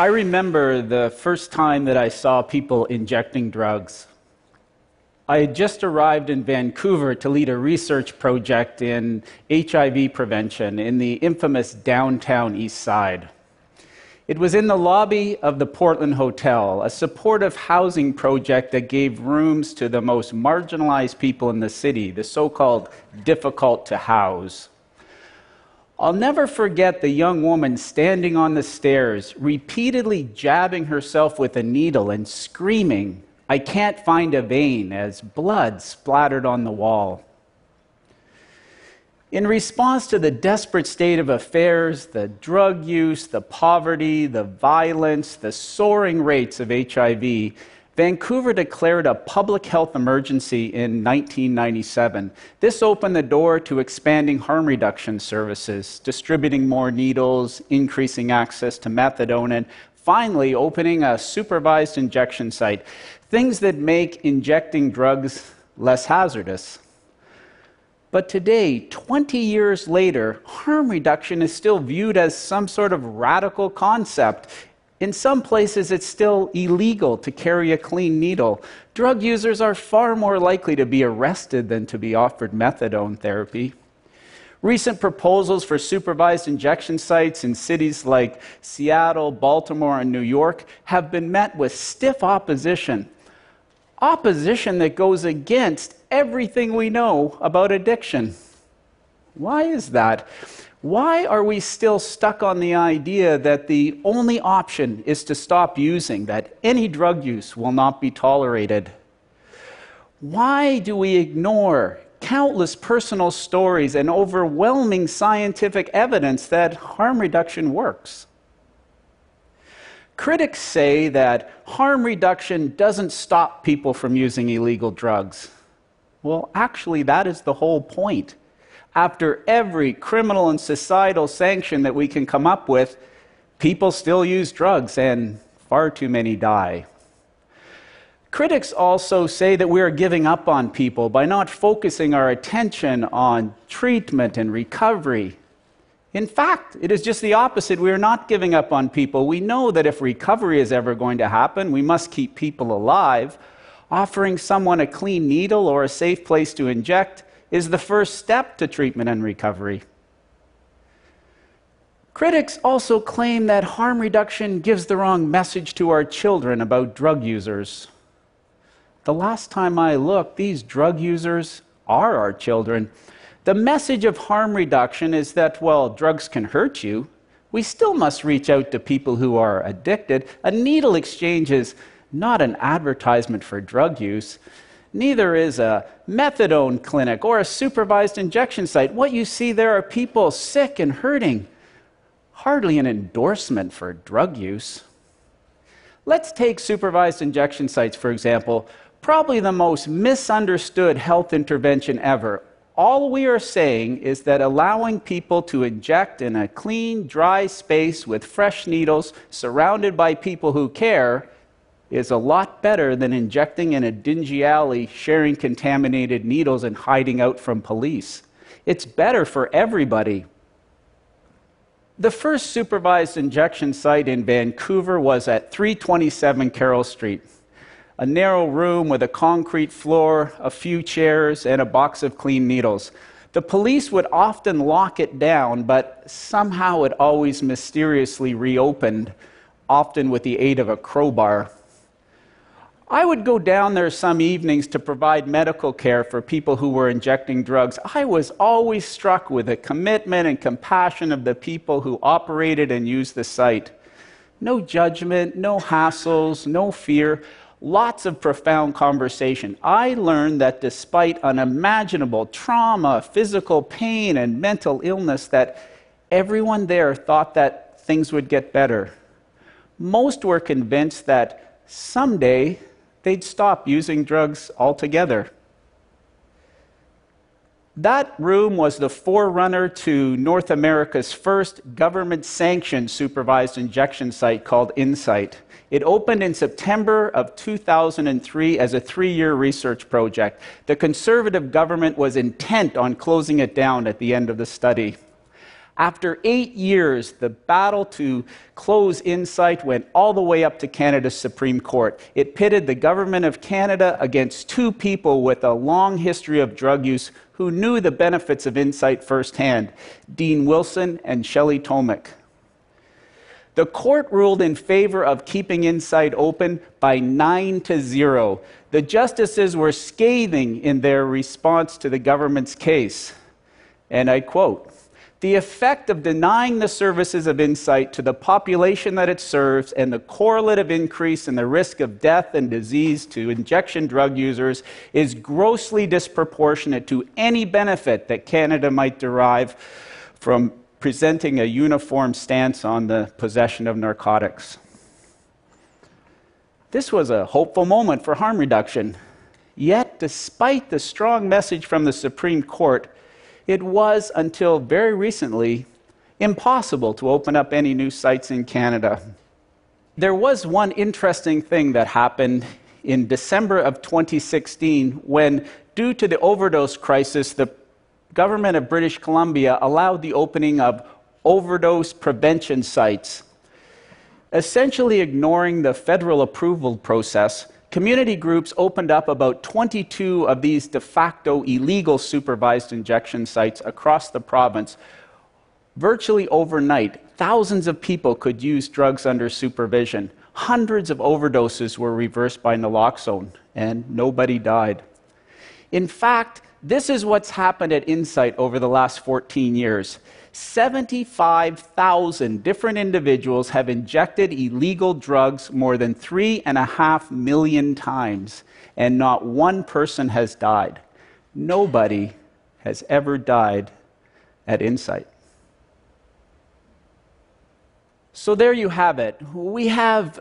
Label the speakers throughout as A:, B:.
A: I remember the first time that I saw people injecting drugs. I had just arrived in Vancouver to lead a research project in HIV prevention in the infamous downtown East Side. It was in the lobby of the Portland Hotel, a supportive housing project that gave rooms to the most marginalized people in the city, the so called difficult to house. I'll never forget the young woman standing on the stairs, repeatedly jabbing herself with a needle and screaming, I can't find a vein, as blood splattered on the wall. In response to the desperate state of affairs, the drug use, the poverty, the violence, the soaring rates of HIV, Vancouver declared a public health emergency in 1997. This opened the door to expanding harm reduction services, distributing more needles, increasing access to methadone, and finally opening a supervised injection site. Things that make injecting drugs less hazardous. But today, 20 years later, harm reduction is still viewed as some sort of radical concept. In some places, it's still illegal to carry a clean needle. Drug users are far more likely to be arrested than to be offered methadone therapy. Recent proposals for supervised injection sites in cities like Seattle, Baltimore, and New York have been met with stiff opposition. Opposition that goes against everything we know about addiction. Why is that? Why are we still stuck on the idea that the only option is to stop using, that any drug use will not be tolerated? Why do we ignore countless personal stories and overwhelming scientific evidence that harm reduction works? Critics say that harm reduction doesn't stop people from using illegal drugs. Well, actually, that is the whole point after every criminal and societal sanction that we can come up with, people still use drugs and far too many die. Critics also say that we are giving up on people by not focusing our attention on treatment and recovery. In fact, it is just the opposite. We are not giving up on people. We know that if recovery is ever going to happen, we must keep people alive. Offering someone a clean needle or a safe place to inject is the first step to treatment and recovery. Critics also claim that harm reduction gives the wrong message to our children about drug users. The last time I looked, these drug users are our children. The message of harm reduction is that while drugs can hurt you, we still must reach out to people who are addicted. A needle exchange is not an advertisement for drug use. Neither is a methadone clinic or a supervised injection site. What you see there are people sick and hurting. Hardly an endorsement for drug use. Let's take supervised injection sites, for example. Probably the most misunderstood health intervention ever. All we are saying is that allowing people to inject in a clean, dry space with fresh needles, surrounded by people who care, is a lot better than injecting in a dingy alley, sharing contaminated needles, and hiding out from police. It's better for everybody. The first supervised injection site in Vancouver was at 327 Carrall Street. A narrow room with a concrete floor, a few chairs, and a box of clean needles. The police would often lock it down, but somehow it always mysteriously reopened, often with the aid of a crowbar. I would go down there some evenings to provide medical care for people who were injecting drugs. I was always struck with the commitment and compassion of the people who operated and used the site. No judgment, no hassles, no fear, lots of profound conversation. I learned that despite unimaginable trauma, physical pain, and mental illness, that everyone there thought that things would get better. Most were convinced that someday they'd stop using drugs altogether. That room was the forerunner to North America's first government sanctioned supervised injection site called Insite. It opened in September of 2003 as a three year research project. The conservative government was intent on closing it down at the end of the study. After eight years, the battle to close Insite went all the way up to Canada's Supreme Court. It pitted the government of Canada against two people with a long history of drug use who knew the benefits of Insite firsthand Dean Wilson and Shelley Tomic. The court ruled in favor of keeping Insite open by 9 to 0. The justices were scathing in their response to the government's case. And I quote The effect of denying the services of Insite to the population that it serves and the correlative increase in the risk of death and disease to injection drug users is grossly disproportionate to any benefit that Canada might derive from presenting a uniform stance on the possession of narcotics. This was a hopeful moment for harm reduction. Yet, despite the strong message from the Supreme Court, it was until very recently impossible to open up any new sites in Canada. There was one interesting thing that happened in December of 2016 when, due to the overdose crisis, the government of British Columbia allowed the opening of overdose prevention sites Essentially ignoring the federal approval process, community groups opened up about 22 of these de facto illegal supervised injection sites across the province. Virtually overnight, thousands of people could use drugs under supervision. Hundreds of overdoses were reversed by naloxone, and nobody died. In fact, this is what's happened at Insite over the last 14 years. 75,000 different individuals have injected illegal drugs more than three and a half million times, and not one person has died. Nobody has ever died at Insite. So there you have it. We have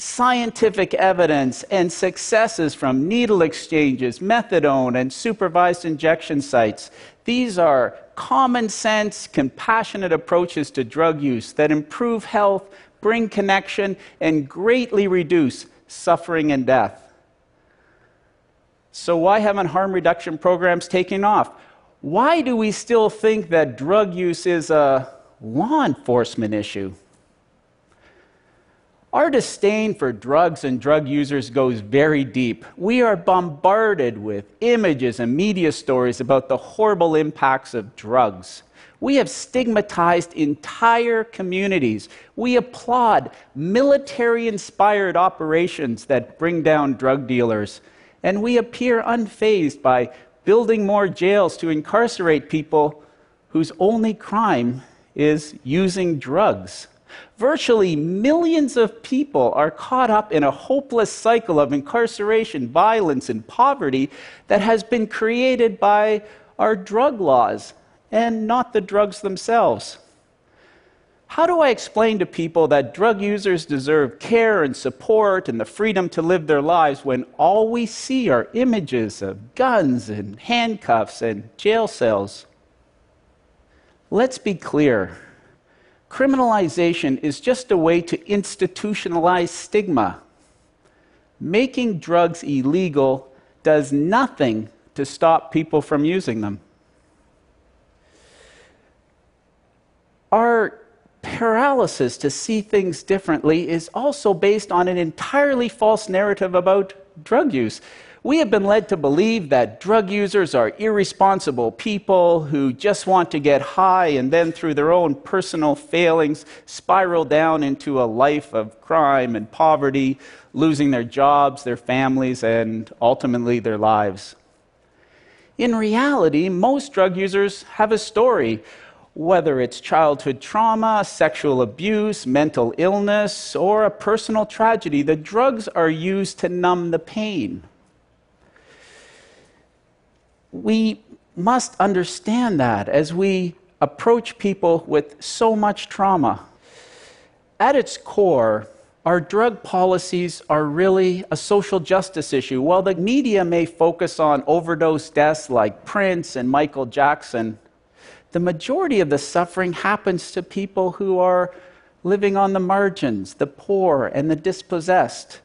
A: scientific evidence and successes from needle exchanges, methadone, and supervised injection sites. These are common sense, compassionate approaches to drug use that improve health, bring connection, and greatly reduce suffering and death. So, why haven't harm reduction programs taken off? Why do we still think that drug use is a law enforcement issue? Our disdain for drugs and drug users goes very deep. We are bombarded with images and media stories about the horrible impacts of drugs. We have stigmatized entire communities. We applaud military inspired operations that bring down drug dealers. And we appear unfazed by building more jails to incarcerate people whose only crime is using drugs. Virtually millions of people are caught up in a hopeless cycle of incarceration, violence, and poverty that has been created by our drug laws and not the drugs themselves. How do I explain to people that drug users deserve care and support and the freedom to live their lives when all we see are images of guns and handcuffs and jail cells? Let's be clear criminalization is just a way to institutionalize stigma. Making drugs illegal does nothing to stop people from using them. Our paralysis to see things differently is also based on an entirely false narrative about drug use. We have been led to believe that drug users are irresponsible people who just want to get high and then, through their own personal failings, spiral down into a life of crime and poverty, losing their jobs, their families, and ultimately their lives. In reality, most drug users have a story, whether it's childhood trauma, sexual abuse, mental illness, or a personal tragedy. The drugs are used to numb the pain we must understand that as we approach people with so much trauma. At its core, our drug policies are really a social justice issue. While the media may focus on overdose deaths like Prince and Michael Jackson, the majority of the suffering happens to people who are living on the margins, the poor and the dispossessed.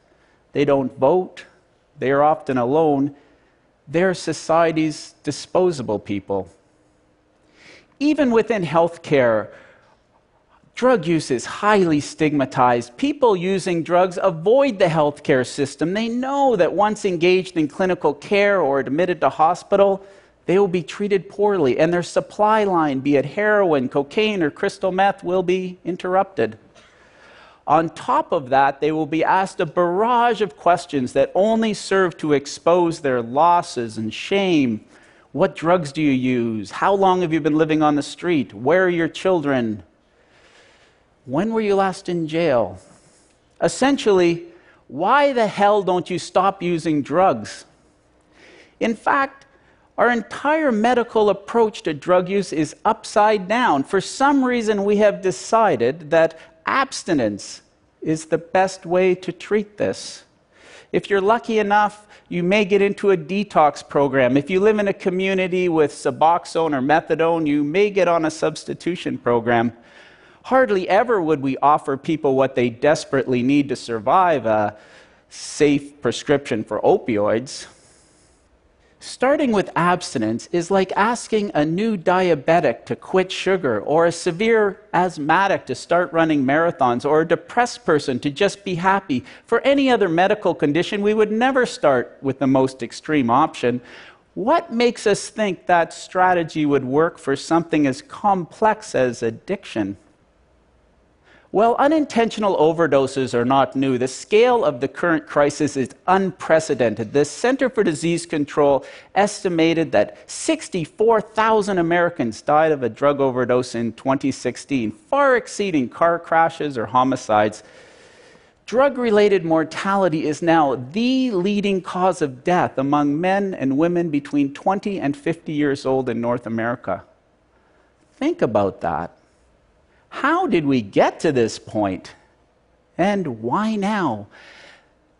A: They don't vote, they are often alone, they're society's disposable people. Even within healthcare, drug use is highly stigmatized. People using drugs avoid the healthcare system. They know that once engaged in clinical care or admitted to hospital, they will be treated poorly, and their supply line, be it heroin, cocaine, or crystal meth, will be interrupted. On top of that, they will be asked a barrage of questions that only serve to expose their losses and shame. What drugs do you use? How long have you been living on the street? Where are your children? When were you last in jail? Essentially, why the hell don't you stop using drugs? In fact, our entire medical approach to drug use is upside down. For some reason, we have decided that abstinence is the best way to treat this. If you're lucky enough, you may get into a detox program. If you live in a community with Suboxone or Methadone, you may get on a substitution program. Hardly ever would we offer people what they desperately need to survive a safe prescription for opioids. Starting with abstinence is like asking a new diabetic to quit sugar, or a severe asthmatic to start running marathons, or a depressed person to just be happy. For any other medical condition, we would never start with the most extreme option. What makes us think that strategy would work for something as complex as addiction? Well, unintentional overdoses are not new. The scale of the current crisis is unprecedented. The Center for Disease Control estimated that 64,000 Americans died of a drug overdose in 2016, far exceeding car crashes or homicides. Drug related mortality is now the leading cause of death among men and women between 20 and 50 years old in North America. Think about that. How did we get to this point? And why now?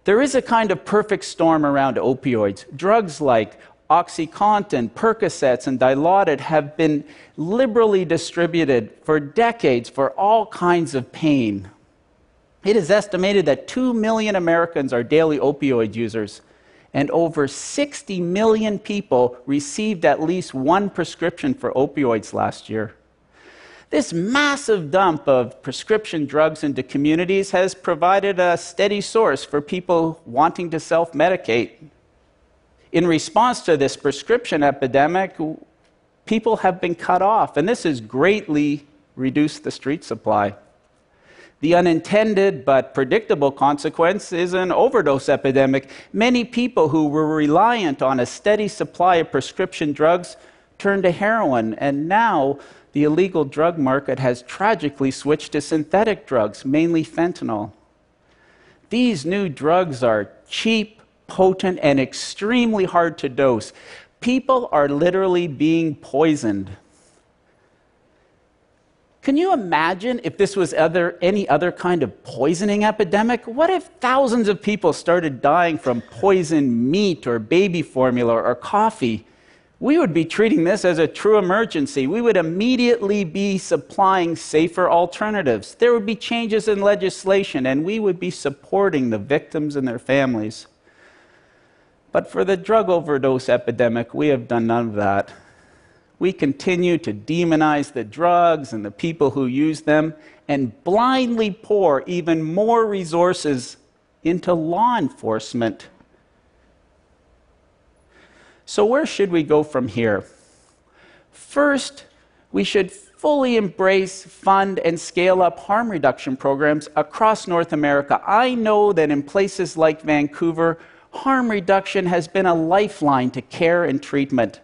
A: There is a kind of perfect storm around opioids. Drugs like OxyContin, Percocets, and Dilaudid have been liberally distributed for decades for all kinds of pain. It is estimated that 2 million Americans are daily opioid users, and over 60 million people received at least one prescription for opioids last year. This massive dump of prescription drugs into communities has provided a steady source for people wanting to self medicate. In response to this prescription epidemic, people have been cut off, and this has greatly reduced the street supply. The unintended but predictable consequence is an overdose epidemic. Many people who were reliant on a steady supply of prescription drugs turned to heroin, and now the illegal drug market has tragically switched to synthetic drugs, mainly fentanyl. These new drugs are cheap, potent, and extremely hard to dose. People are literally being poisoned. Can you imagine if this was other, any other kind of poisoning epidemic? What if thousands of people started dying from poisoned meat or baby formula or coffee? We would be treating this as a true emergency. We would immediately be supplying safer alternatives. There would be changes in legislation, and we would be supporting the victims and their families. But for the drug overdose epidemic, we have done none of that. We continue to demonize the drugs and the people who use them and blindly pour even more resources into law enforcement so, where should we go from here? First, we should fully embrace, fund, and scale up harm reduction programs across North America. I know that in places like Vancouver, harm reduction has been a lifeline to care and treatment.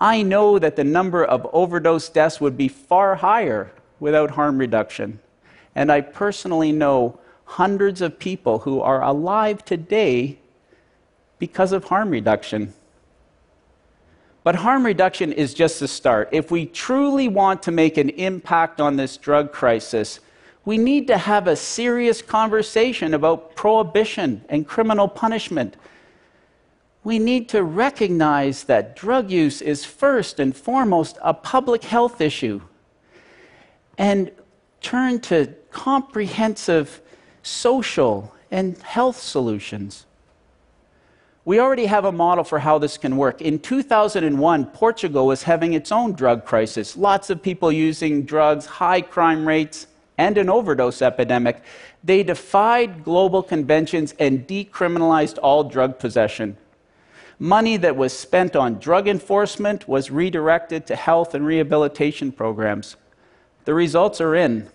A: I know that the number of overdose deaths would be far higher without harm reduction. And I personally know hundreds of people who are alive today because of harm reduction. But harm reduction is just the start. If we truly want to make an impact on this drug crisis, we need to have a serious conversation about prohibition and criminal punishment. We need to recognize that drug use is first and foremost a public health issue and turn to comprehensive social and health solutions. We already have a model for how this can work. In 2001, Portugal was having its own drug crisis. Lots of people using drugs, high crime rates, and an overdose epidemic. They defied global conventions and decriminalized all drug possession. Money that was spent on drug enforcement was redirected to health and rehabilitation programs. The results are in.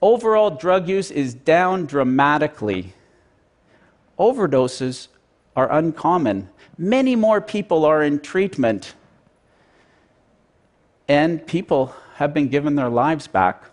A: Overall drug use is down dramatically. Overdoses are uncommon. Many more people are in treatment, and people have been given their lives back.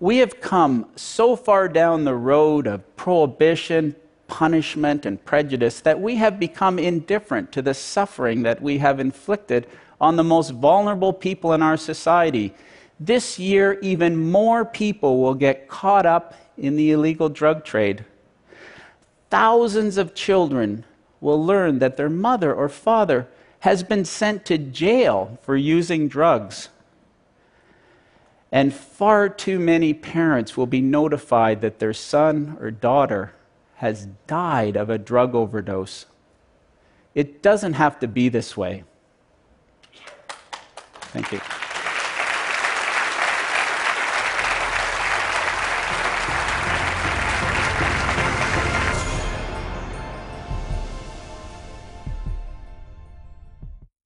A: We have come so far down the road of prohibition, punishment, and prejudice that we have become indifferent to the suffering that we have inflicted on the most vulnerable people in our society. This year, even more people will get caught up in the illegal drug trade. Thousands of children will learn that their mother or father has been sent to jail for using drugs. And far too many parents will be notified that their son or daughter has died of a drug overdose. It doesn't have to be this way. Thank you.